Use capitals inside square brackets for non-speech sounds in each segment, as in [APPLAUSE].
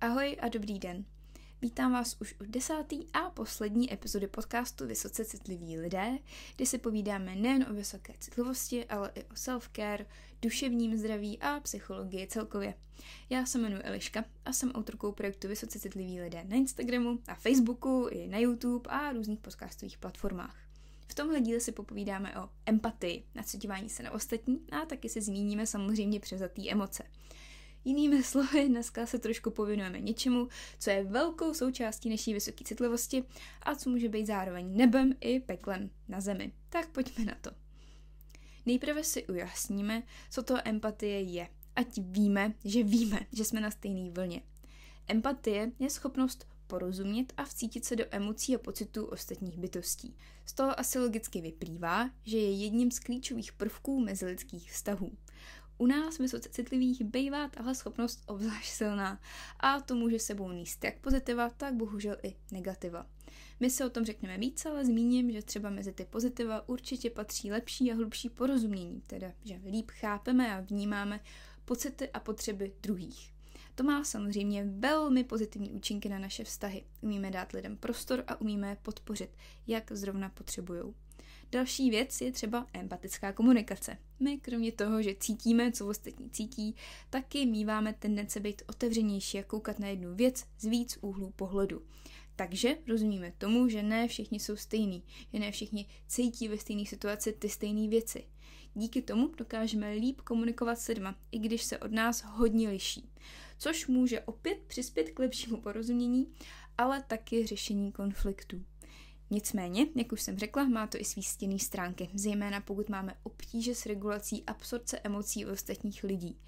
Ahoj a dobrý den. Vítám vás už u desátý a poslední epizody podcastu Vysoce citliví lidé, kde si povídáme nejen o vysoké citlivosti, ale i o self-care, duševním zdraví a psychologii celkově. Já se jmenuji Eliška a jsem autorkou projektu Vysoce citliví lidé na Instagramu, a Facebooku, i na YouTube a různých podcastových platformách. V tomhle díle si popovídáme o empatii, nacitování se na ostatní a taky se zmíníme samozřejmě převzatý emoce. Jinými slovy, dneska se trošku pověnujeme něčemu, co je velkou součástí naší vysoké citlivosti a co může být zároveň nebem i peklem na zemi. Tak pojďme na to. Nejprve si ujasníme, co to empatie je, ať víme, že víme, že jsme na stejné vlně. Empatie je schopnost porozumět a vcítit se do emocí a pocitů ostatních bytostí. Z toho asi logicky vyplývá, že je jedním z klíčových prvků mezilidských vztahů. U nás vysoce citlivých bývá tahle schopnost obzvlášť silná a to může sebou níst jak pozitiva, tak bohužel i negativa. My se o tom řekneme víc, ale zmíním, že třeba mezi ty pozitiva určitě patří lepší a hlubší porozumění, teda že líp chápeme a vnímáme pocity a potřeby druhých. To má samozřejmě velmi pozitivní účinky na naše vztahy. Umíme dát lidem prostor a umíme je podpořit, jak zrovna potřebují. Další věc je třeba empatická komunikace. My kromě toho, že cítíme, co ostatní cítí, taky míváme tendence být otevřenější a koukat na jednu věc z víc úhlů pohledu. Takže rozumíme tomu, že ne všichni jsou stejní, že ne všichni cítí ve stejné situaci ty stejné věci. Díky tomu dokážeme líp komunikovat s lidma, i když se od nás hodně liší. Což může opět přispět k lepšímu porozumění, ale taky řešení konfliktů. Nicméně, jak už jsem řekla, má to i svý stěný stránky, zejména pokud máme obtíže s regulací absorce emocí ostatních lidí,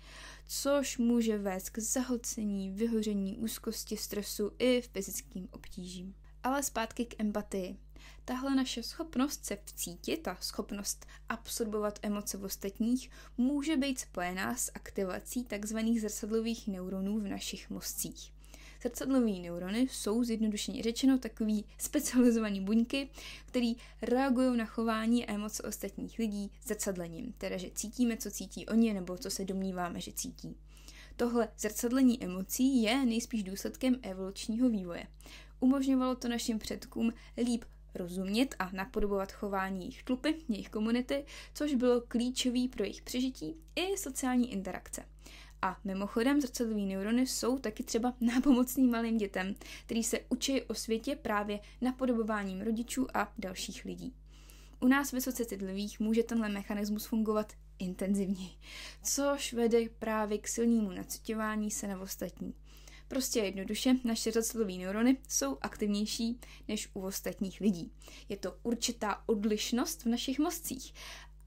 což může vést k zahlcení, vyhoření, úzkosti, stresu i fyzickým obtížím. Ale zpátky k empatii. Tahle naše schopnost se vcítit a schopnost absorbovat emoce v ostatních může být spojená s aktivací tzv. zrcadlových neuronů v našich mozcích. Srdcadlové neurony jsou zjednodušeně řečeno takový specializovaný buňky, který reagují na chování a emoce ostatních lidí zrcadlením, teda že cítíme, co cítí oni, nebo co se domníváme, že cítí. Tohle zrcadlení emocí je nejspíš důsledkem evolučního vývoje. Umožňovalo to našim předkům líp rozumět a napodobovat chování jejich tlupy, jejich komunity, což bylo klíčový pro jejich přežití i sociální interakce. A mimochodem zrcadlové neurony jsou taky třeba [LAUGHS] nápomocný malým dětem, který se učí o světě právě napodobováním rodičů a dalších lidí. U nás vysoce citlivých může tenhle mechanismus fungovat intenzivně, což vede právě k silnému nacitování se na ostatní. Prostě jednoduše, naše zrcadlové neurony jsou aktivnější než u ostatních lidí. Je to určitá odlišnost v našich mozcích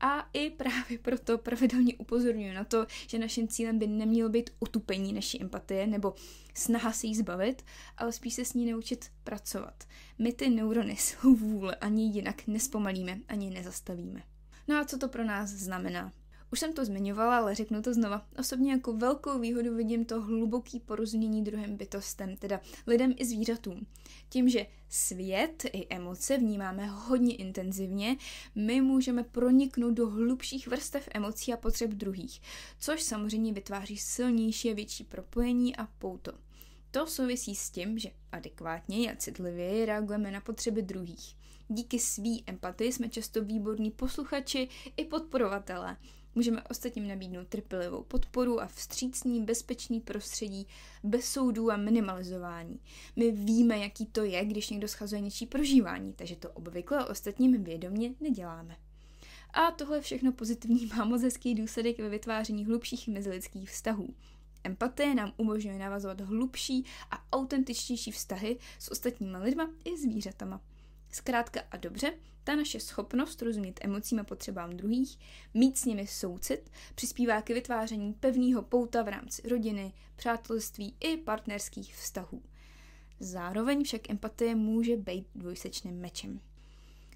a i právě proto pravidelně upozorňuji na to, že naším cílem by nemělo být utupení naší empatie nebo snaha se jí zbavit, ale spíš se s ní naučit pracovat. My ty neurony svou vůle ani jinak nespomalíme, ani nezastavíme. No a co to pro nás znamená? Už jsem to zmiňovala, ale řeknu to znova. Osobně jako velkou výhodu vidím to hluboký porozumění druhým bytostem, teda lidem i zvířatům. Tím, že svět i emoce vnímáme hodně intenzivně, my můžeme proniknout do hlubších vrstev emocí a potřeb druhých, což samozřejmě vytváří silnější a větší propojení a pouto. To souvisí s tím, že adekvátně a citlivě reagujeme na potřeby druhých. Díky svý empatii jsme často výborní posluchači i podporovatelé. Můžeme ostatním nabídnout trpělivou podporu a vstřícný, bezpečný prostředí bez soudů a minimalizování. My víme, jaký to je, když někdo schazuje něčí prožívání, takže to obvykle ostatním vědomě neděláme. A tohle všechno pozitivní [LAUGHS] má moc hezký důsledek ve vytváření hlubších mezilidských vztahů. Empatie nám umožňuje navazovat hlubší a autentičtější vztahy s ostatními lidma i zvířatama. Zkrátka a dobře, ta naše schopnost rozumět emocím a potřebám druhých, mít s nimi soucit, přispívá k vytváření pevného pouta v rámci rodiny, přátelství i partnerských vztahů. Zároveň však empatie může být dvojsečným mečem.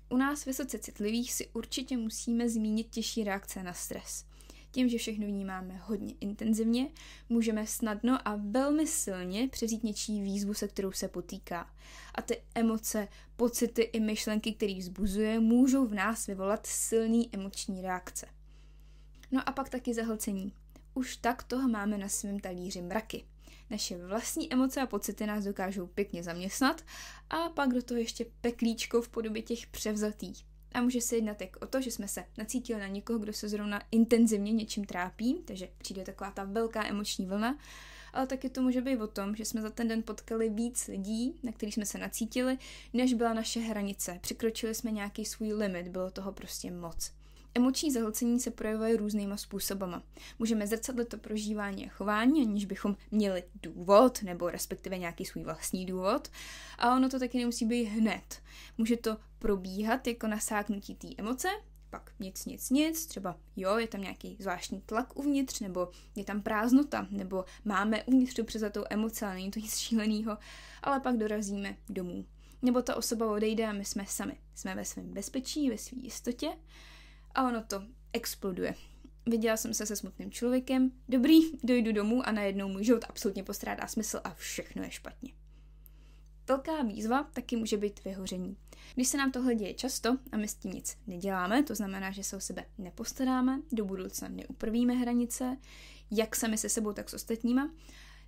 U nás vysoce citlivých si určitě musíme zmínit těžší reakce na stres. Tím, že všechno vnímáme hodně intenzivně, můžeme snadno a velmi silně převzít něčí výzvu, se kterou se potýká. A ty emoce, pocity i myšlenky, které vzbuzuje, můžou v nás vyvolat silný emoční reakce. No a pak taky zahlcení. Už tak toho máme na svém talíři mraky. naše vlastní emoce a pocity nás dokážou pěkně zaměstnat a pak do toho ještě peklíčko v podobě těch převzatých. A může se jednat jak o to, že jsme se nacítili na někoho, kdo se zrovna intenzivně něčím trápí, takže přijde taková ta velká emoční vlna, ale taky to může být o tom, že jsme za ten den potkali víc lidí, na který jsme se nacítili, než byla naše hranice. Překročili jsme nějaký svůj limit, bylo toho prostě moc. Emoční zahlcení se projevuje různýma způsobama. Můžeme zrcadlit to prožívání a chování, aniž bychom měli důvod, nebo respektive nějaký svůj vlastní důvod. A ono to taky nemusí být hned. Může to probíhat jako nasáknutí té emoce, pak nic, nic, nic, třeba jo, je tam nějaký zvláštní tlak uvnitř, nebo je tam prázdnota, nebo máme uvnitř tu přezatou emoci, ale není to nic šíleného, ale pak dorazíme domů. Nebo ta osoba odejde a my jsme sami. Jsme ve svém bezpečí, ve své jistotě a ono to exploduje. Viděla jsem se se smutným člověkem, dobrý, dojdu domů a najednou můj život absolutně postrádá smysl a všechno je špatně. Velká výzva taky může být vyhoření. Když se nám tohle děje často a my s tím nic neděláme, to znamená, že se o sebe nepostaráme, do budoucna neupravíme hranice, jak sami se sebou, tak s ostatníma,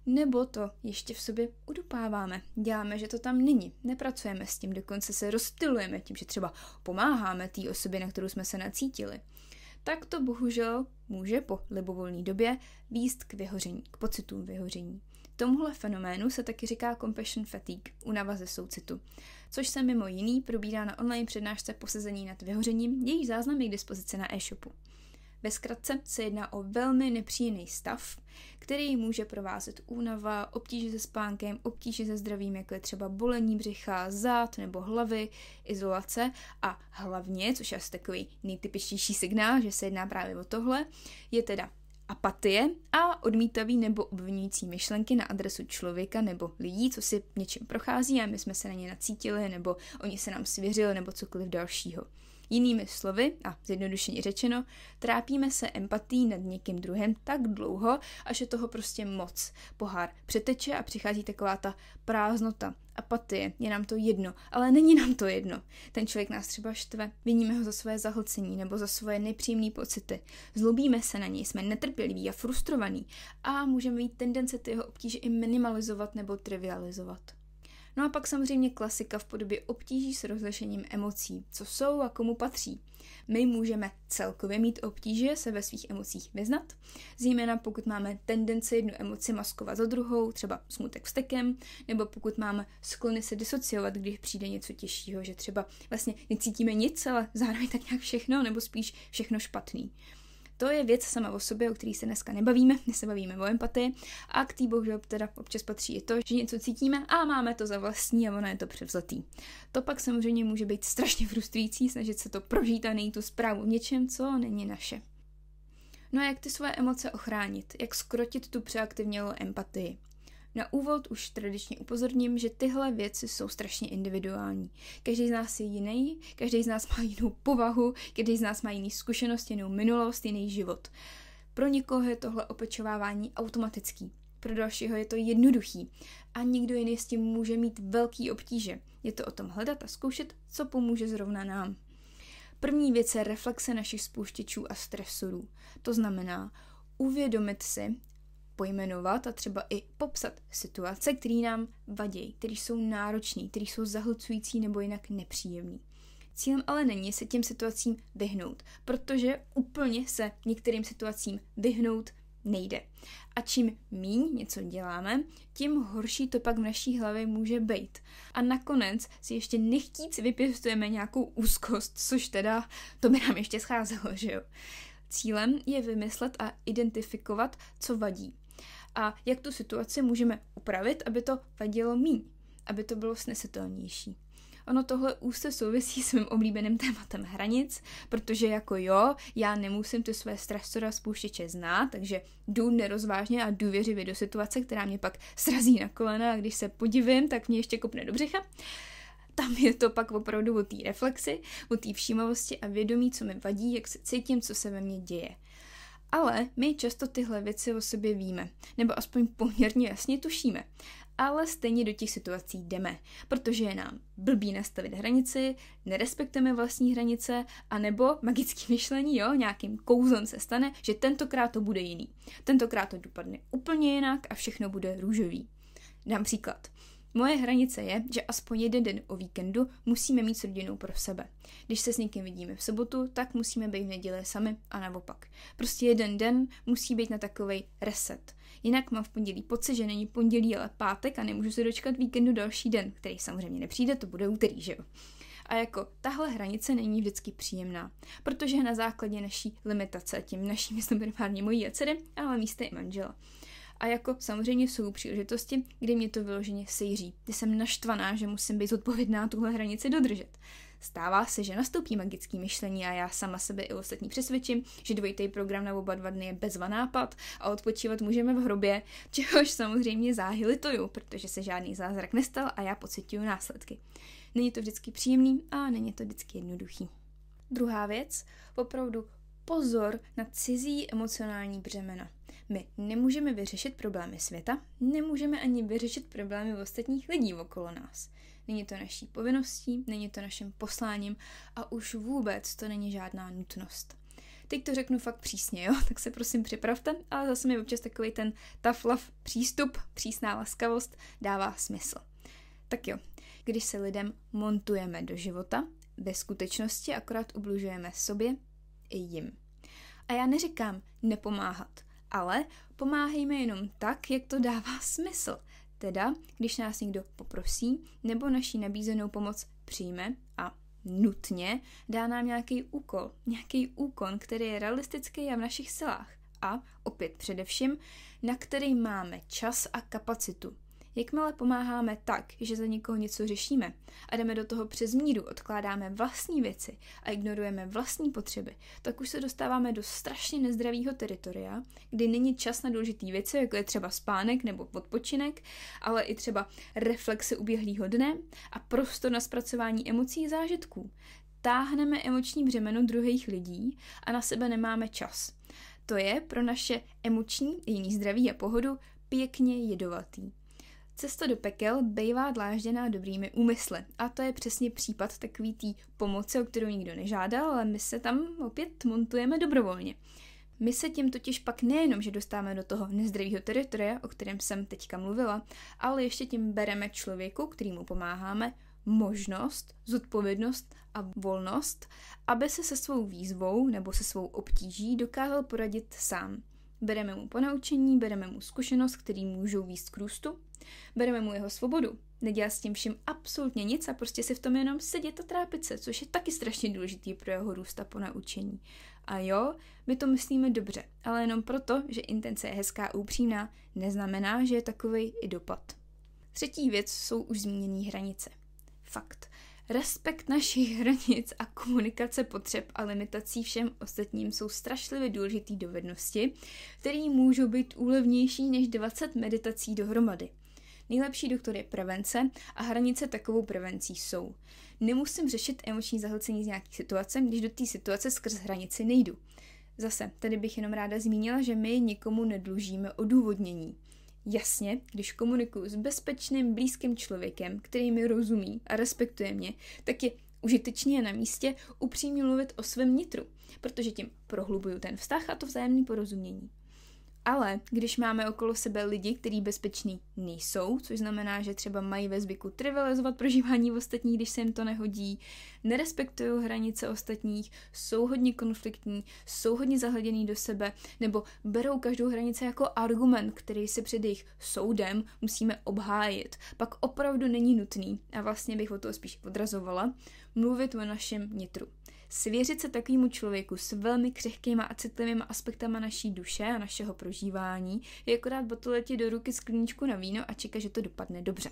nebo to ještě v sobě udupáváme. Děláme, že to tam není. Nepracujeme s tím, dokonce se rozptilujeme tím, že třeba pomáháme té osobě, na kterou jsme se nacítili. Tak to bohužel může po libovolné době výst k vyhoření, k pocitům vyhoření. Tomuhle fenoménu se taky říká compassion fatigue, unava ze soucitu, což se mimo jiný probírá na online přednášce posezení nad vyhořením, její záznam je k dispozici na e-shopu. Ve zkratce se jedná o velmi nepříjemný stav, který může provázet únava, obtíže se spánkem, obtíže se zdravím, jako je třeba bolení břicha, zad nebo hlavy, izolace a hlavně, což je asi takový nejtypičtější signál, že se jedná právě o tohle, je teda apatie a odmítavý nebo obvinující myšlenky na adresu člověka nebo lidí, co si něčím prochází a my jsme se na ně nacítili nebo oni se nám svěřili nebo cokoliv dalšího. Jinými slovy, a zjednodušeně řečeno, trápíme se empatí nad někým druhem tak dlouho, až je toho prostě moc. Pohár přeteče a přichází taková ta prázdnota, apatie, je nám to jedno, ale není nám to jedno. Ten člověk nás třeba štve, viníme ho za své zahlcení nebo za svoje nepříjemné pocity. Zlobíme se na něj, jsme netrpěliví a frustrovaní a můžeme mít tendence ty jeho obtíže i minimalizovat nebo trivializovat. No a pak samozřejmě klasika v podobě obtíží s rozlišením emocí, co jsou a komu patří. My můžeme celkově mít obtíže se ve svých emocích vyznat, zejména pokud máme tendenci jednu emoci maskovat za druhou, třeba smutek vztekem, nebo pokud máme sklony se disociovat, když přijde něco těžšího, že třeba vlastně necítíme nic, ale zároveň tak nějak všechno, nebo spíš všechno špatný. To je věc sama o sobě, o který se dneska nebavíme, my se bavíme o empatii a k té bohužel teda občas patří i to, že něco cítíme a máme to za vlastní a ono je to převzatý. To pak samozřejmě může být strašně frustrující, snažit se to prožít a nejít tu zprávu v něčem, co není naše. No a jak ty své emoce ochránit? Jak skrotit tu přeaktivnělou empatii? Na úvod už tradičně upozorním, že tyhle věci jsou strašně individuální. Každý z nás je jiný, každý z nás má jinou povahu, každý z nás má jiný zkušenost, jinou minulost, jiný život. Pro někoho je tohle opečovávání automatický, pro dalšího je to jednoduchý a nikdo jiný s tím může mít velký obtíže. Je to o tom hledat a zkoušet, co pomůže zrovna nám. První věc je reflexe našich spouštěčů a stresorů. To znamená uvědomit si, pojmenovat a třeba i popsat situace, které nám vadí, které jsou náročné, které jsou zahlcující nebo jinak nepříjemné. Cílem ale není se těm situacím vyhnout, protože úplně se některým situacím vyhnout nejde. A čím míň něco děláme, tím horší to pak v naší hlavě může být. A nakonec si ještě nechtíc vypěstujeme nějakou úzkost, což teda to by nám ještě scházelo, že jo. Cílem je vymyslet a identifikovat, co vadí a jak tu situaci můžeme upravit, aby to vadilo míň, aby to bylo snesitelnější. Ono tohle úzce souvisí s mým oblíbeným tématem hranic, protože jako jo, já nemusím ty své stresory a spouštěče znát, takže jdu nerozvážně a důvěřivě do situace, která mě pak srazí na kolena a když se podivím, tak mě ještě kopne do břicha. Tam je to pak opravdu o té reflexi, o té všímavosti a vědomí, co mi vadí, jak se cítím, co se ve mně děje. Ale my často tyhle věci o sobě víme, nebo aspoň poměrně jasně tušíme. Ale stejně do těch situací jdeme, protože je nám blbý nastavit hranici, nerespektujeme vlastní hranice, anebo magické myšlení, jo, nějakým kouzlem se stane, že tentokrát to bude jiný. Tentokrát to dopadne úplně jinak a všechno bude růžový. Dám příklad. Moje hranice je, že aspoň jeden den o víkendu musíme mít s rodinou pro sebe. Když se s někým vidíme v sobotu, tak musíme být v neděli sami a naopak. Prostě jeden den musí být na takový reset. Jinak mám v pondělí pocit, že není pondělí, ale pátek a nemůžu se dočkat víkendu další den, který samozřejmě nepřijde, to bude úterý, že jo. A jako tahle hranice není vždycky příjemná, protože na základě naší limitace, tím naší myslím primárně mojí a dcery, ale místy i manžela. A jako samozřejmě jsou příležitosti, kdy mě to vyloženě sejří, kdy jsem naštvaná, že musím být zodpovědná tuhle hranici dodržet. Stává se, že nastoupí magický myšlení a já sama sebe i ostatní přesvědčím, že dvojitý program na oba dva dny je bezva nápad a odpočívat můžeme v hrobě, [LAUGHS] čehož samozřejmě záhy lituju, protože se žádný zázrak nestal a já pocituju následky. Není to vždycky příjemný a není to vždycky jednoduchý. Druhá věc, opravdu pozor na cizí emocionální břemena. My nemůžeme vyřešit problémy světa, nemůžeme ani vyřešit problémy ostatních lidí okolo nás. Není to naší povinností, není to naším posláním a už vůbec to není žádná nutnost. Teď to řeknu fakt přísně, jo, tak se prosím připravte, ale zase mi občas takový ten tough love přístup, přísná laskavost dává smysl. Tak jo, když se lidem montujeme do života, ve skutečnosti akorát ubližujeme sobě i jim. A já neříkám nepomáhat, ale pomáhejme jenom tak, jak to dává smysl. Teda, když nás někdo poprosí nebo naší nabízenou pomoc přijme a nutně dá nám nějaký úkol, nějaký úkon, který je realistický a v našich silách. A opět především, na který máme čas a kapacitu. Jakmile pomáháme tak, že za někoho něco řešíme a jdeme do toho přes míru, odkládáme vlastní věci a ignorujeme vlastní potřeby, tak už se dostáváme do strašně nezdravého teritoria, kdy není čas na důležité věci, jako je třeba spánek nebo odpočinek, ale i třeba reflexe uběhlého dne a prostor na zpracování emocí a zážitků. Táhneme emoční břemeno druhých lidí a na sebe nemáme čas. To je pro naše emoční i jiný zdraví a pohodu pěkně jedovatý. Cesta do pekel bývá dlážděná dobrými úmysly. A to je přesně případ takový té pomoci, o kterou nikdo nežádal, ale my se tam opět montujeme dobrovolně. My se tím totiž pak nejenom, že dostáváme do toho nezdravého teritoria, o kterém jsem teďka mluvila, ale ještě tím bereme člověku, kterýmu pomáháme, možnost, zodpovědnost a volnost, aby se se svou výzvou nebo se svou obtíží dokázal poradit sám. Bereme mu ponaučení, bereme mu zkušenost, který můžou výst k růstu Bereme mu jeho svobodu. Nedělá s tím vším absolutně nic a prostě si v tom jenom sedět a trápit se, což je taky strašně důležitý pro jeho růst a ponaučení. A jo, my to myslíme dobře, ale jenom proto, že intence je hezká a upřímná, neznamená, že je takový i dopad. Třetí věc jsou už zmíněné hranice. Fakt. Respekt našich hranic a komunikace potřeb a limitací všem ostatním jsou strašlivě důležité dovednosti, které můžou být úlevnější než 20 meditací dohromady. Nejlepší doktor je prevence a hranice takovou prevencí jsou. Nemusím řešit emoční zahlcení z nějaké situace, když do té situace skrz hranici nejdu. Zase, tady bych jenom ráda zmínila, že my nikomu nedlužíme odůvodnění. Jasně, když komunikuju s bezpečným, blízkým člověkem, který mi rozumí a respektuje mě, tak je užitečně na místě upřímně mluvit o svém nitru, protože tím prohlubuju ten vztah a to vzájemné porozumění. Ale když máme okolo sebe lidi, kteří bezpeční nejsou, což znamená, že třeba mají ve zvyku trivializovat prožívání ostatních, když se jim to nehodí, nerespektují hranice ostatních, jsou hodně konfliktní, jsou hodně zahleděný do sebe, nebo berou každou hranici jako argument, který si před jejich soudem musíme obhájit, pak opravdu není nutný, a vlastně bych o to spíš odrazovala, mluvit o našem nitru. Svěřit se takovému člověku s velmi křehkýma a citlivými aspektama naší duše a našeho prožívání je akorát botoletě do ruky skleničku na víno a čekat, že to dopadne dobře.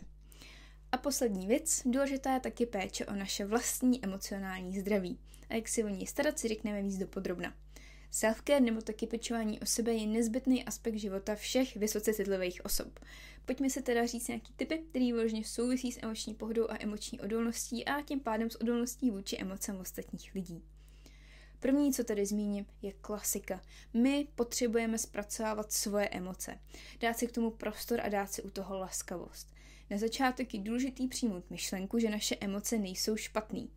A poslední věc, důležitá je taky péče o naše vlastní emocionální zdraví. A jak si o ní starat, si řekneme víc do podrobna. Selfcare nebo taky pečování o sebe je nezbytný aspekt života všech vysoce citlivých osob. Pojďme se teda říct nějaký typy, který vložně souvisí s emoční pohodou a emoční odolností a tím pádem s odolností vůči emocem ostatních lidí. První, co tady zmíním, je klasika. My potřebujeme zpracovávat svoje emoce, dát si k tomu prostor a dát si u toho laskavost. Na začátek je důležitý přijmout myšlenku, že naše emoce nejsou špatný.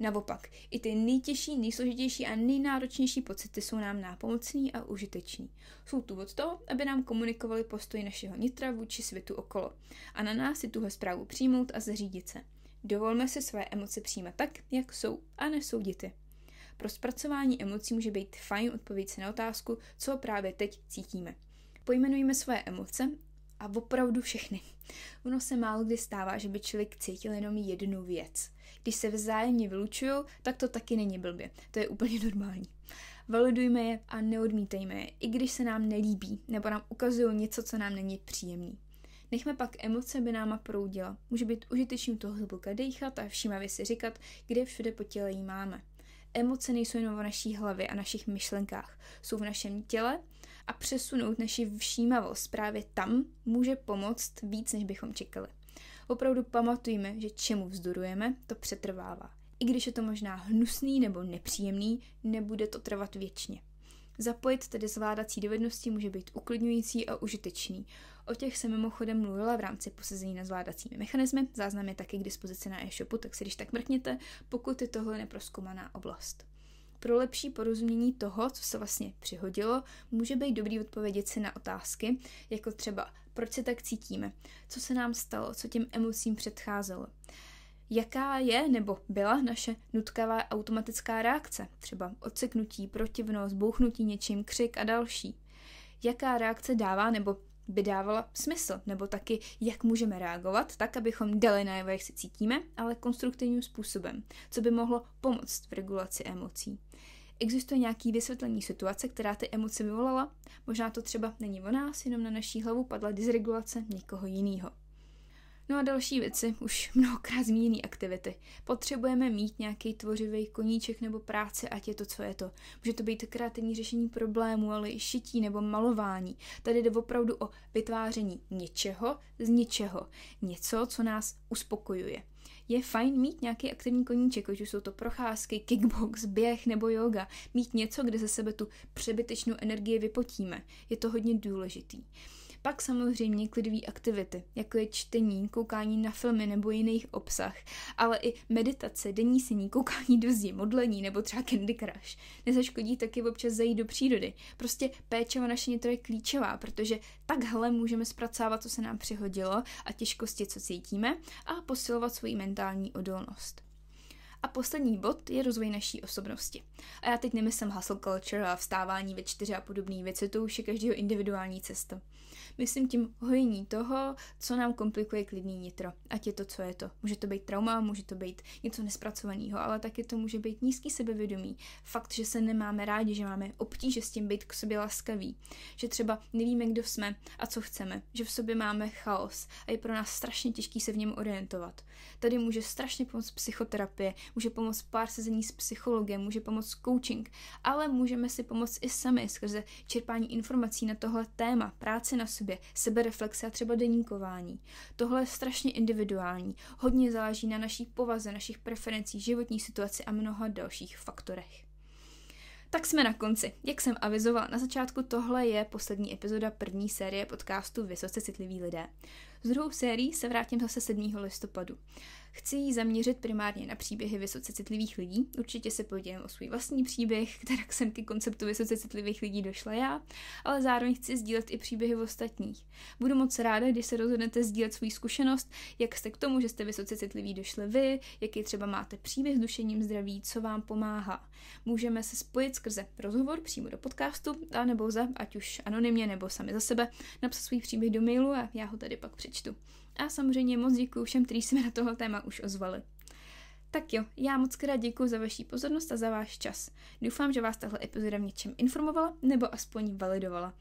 Naopak, i ty nejtěžší, nejsložitější a nejnáročnější pocity jsou nám nápomocný a užitečný. Jsou tu od toho, aby nám komunikovali postoj našeho nitra vůči světu okolo. A na nás si tuhle zprávu přijmout a zařídit se. Dovolme si své emoce přijímat tak, jak jsou a nesoudit je. Pro zpracování emocí může být fajn odpovědět si na otázku, co právě teď cítíme. Pojmenujeme své emoce a opravdu všechny. Ono se málo kdy stává, že by člověk cítil jenom jednu věc. Když se vzájemně vylučují, tak to taky není blbě. To je úplně normální. Validujme je a neodmítejme je, i když se nám nelíbí nebo nám ukazují něco, co nám není příjemný. Nechme pak emoce by náma proudila. Může být užitečný toho hluboka dechat a všímavě si říkat, kde všude po těle jí máme. Emoce nejsou jenom v naší hlavě a našich myšlenkách, jsou v našem těle a přesunout naši všímavost právě tam může pomoct víc, než bychom čekali. Opravdu pamatujme, že čemu vzdorujeme, to přetrvává. I když je to možná hnusný nebo nepříjemný, nebude to trvat věčně. Zapojit tedy zvládací dovednosti může být uklidňující a užitečný. O těch se mimochodem mluvila v rámci posezení na zvládacími mechanismy, záznam je taky k dispozici na e-shopu, tak si když tak mrkněte, pokud je tohle neproskoumaná oblast. Pro lepší porozumění toho, co se vlastně přihodilo, může být dobrý odpovědět si na otázky, jako třeba proč se tak cítíme, co se nám stalo, co těm emocím předcházelo. Jaká je nebo byla naše nutkavá automatická reakce, třeba odseknutí, protivnost, bouchnutí něčím, křik a další. Jaká reakce dává nebo by dávala smysl, nebo taky jak můžeme reagovat, tak abychom dali najevo, jak se cítíme, ale konstruktivním způsobem, co by mohlo pomoct v regulaci emocí. Existuje nějaký vysvětlení situace, která ty emoce vyvolala? Možná to třeba není o nás, jenom na naší hlavu padla dysregulace někoho jiného. No a další věci, už mnohokrát zmíněné aktivity. Potřebujeme mít nějaký tvořivý koníček nebo práci, ať je to, co je to. Může to být kreativní řešení problémů, ale i šití nebo malování. Tady jde opravdu o vytváření něčeho z ničeho. Něco, co nás uspokojuje je fajn mít nějaký aktivní koníček, ať už jsou to procházky, kickbox, běh nebo yoga. Mít něco, kde ze sebe tu přebytečnou energii vypotíme. Je to hodně důležitý. Pak samozřejmě klidové aktivity, jako je čtení, koukání na filmy nebo jiných obsah, ale i meditace, denní sení, koukání do zdi, modlení nebo třeba Candy Crush. Nezaškodí taky občas zajít do přírody. Prostě péče o naše nitro je klíčová, protože takhle můžeme zpracovat, co se nám přihodilo a těžkosti, co cítíme a posilovat svoji mentální odolnost. A poslední bod je rozvoj naší osobnosti. A já teď nemyslím hustle culture a vstávání ve čtyři a podobné věci, to už je každého individuální cesta. Myslím tím hojení toho, co nám komplikuje klidný nitro. Ať je to, co je to. Může to být trauma, může to být něco nespracovaného, ale taky to může být nízký sebevědomí. Fakt, že se nemáme rádi, že máme obtíže s tím být k sobě laskaví. Že třeba nevíme, kdo jsme a co chceme. Že v sobě máme chaos a je pro nás strašně těžký se v něm orientovat. Tady může strašně pomoct psychoterapie, může pomoct pár sezení s psychologem, může pomoct coaching, ale můžeme si pomoct i sami skrze čerpání informací na tohle téma, práci na sobě, sebereflexe a třeba deníkování. Tohle je strašně individuální, hodně záleží na naší povaze, našich preferencích, životní situaci a mnoha dalších faktorech. Tak jsme na konci. Jak jsem avizovala na začátku, tohle je poslední epizoda první série podcastu Vysoce citliví lidé. S druhou sérií se vrátím zase 7. listopadu. Chci ji zaměřit primárně na příběhy vysoce citlivých lidí. Určitě se podělím o svůj vlastní příběh, která jsem ke konceptu vysoce citlivých lidí došla já, ale zároveň chci sdílet i příběhy ostatních. Budu moc ráda, když se rozhodnete sdílet svou zkušenost, jak jste k tomu, že jste vysoce citliví došli vy, jaký třeba máte příběh s dušením zdraví, co vám pomáhá. Můžeme se spojit skrze rozhovor přímo do podcastu, a nebo za, ať už anonymně nebo sami za sebe, napsat svůj příběh do mailu a já ho tady pak přečtu. A samozřejmě moc děkuji všem, kteří se mi na tohle téma už ozvali. Tak jo, já moc krát děkuji za vaši pozornost a za váš čas. Doufám, že vás tahle epizoda v něčem informovala nebo aspoň validovala.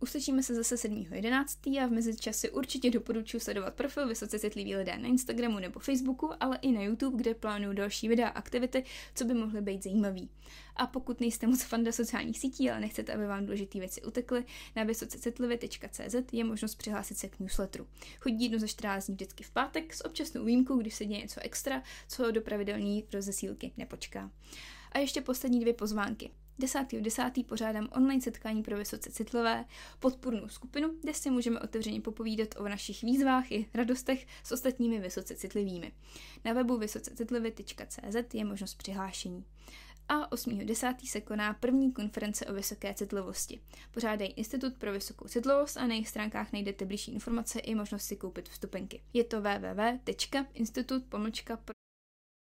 Uslyšíme se zase 7.11. a v mezičase určitě doporučuji sledovat profil Vysoce citliví lidé na Instagramu nebo Facebooku, ale i na YouTube, kde plánuju další videa a aktivity, co by mohly být zajímavý. A pokud nejste moc fanda sociálních sítí, ale nechcete, aby vám důležité věci utekly, na vysocecitlivě.cz je možnost přihlásit se k newsletteru. Chodí jedno za 14 dní vždycky v pátek s občasnou výjimkou, když se děje něco extra, co do pravidelní rozesílky nepočká. A ještě poslední dvě pozvánky. 10.10. 10. pořádám online setkání pro vysoce citlivé podpůrnou skupinu, kde si můžeme otevřeně popovídat o našich výzvách i radostech s ostatními vysoce citlivými. Na webu vysocecitlivy.cz je možnost přihlášení a 8.10. se koná první konference o vysoké citlivosti. Pořádají Institut pro vysokou citlivost a na jejich stránkách najdete blížší informace i možnost si koupit vstupenky. Je to www.institut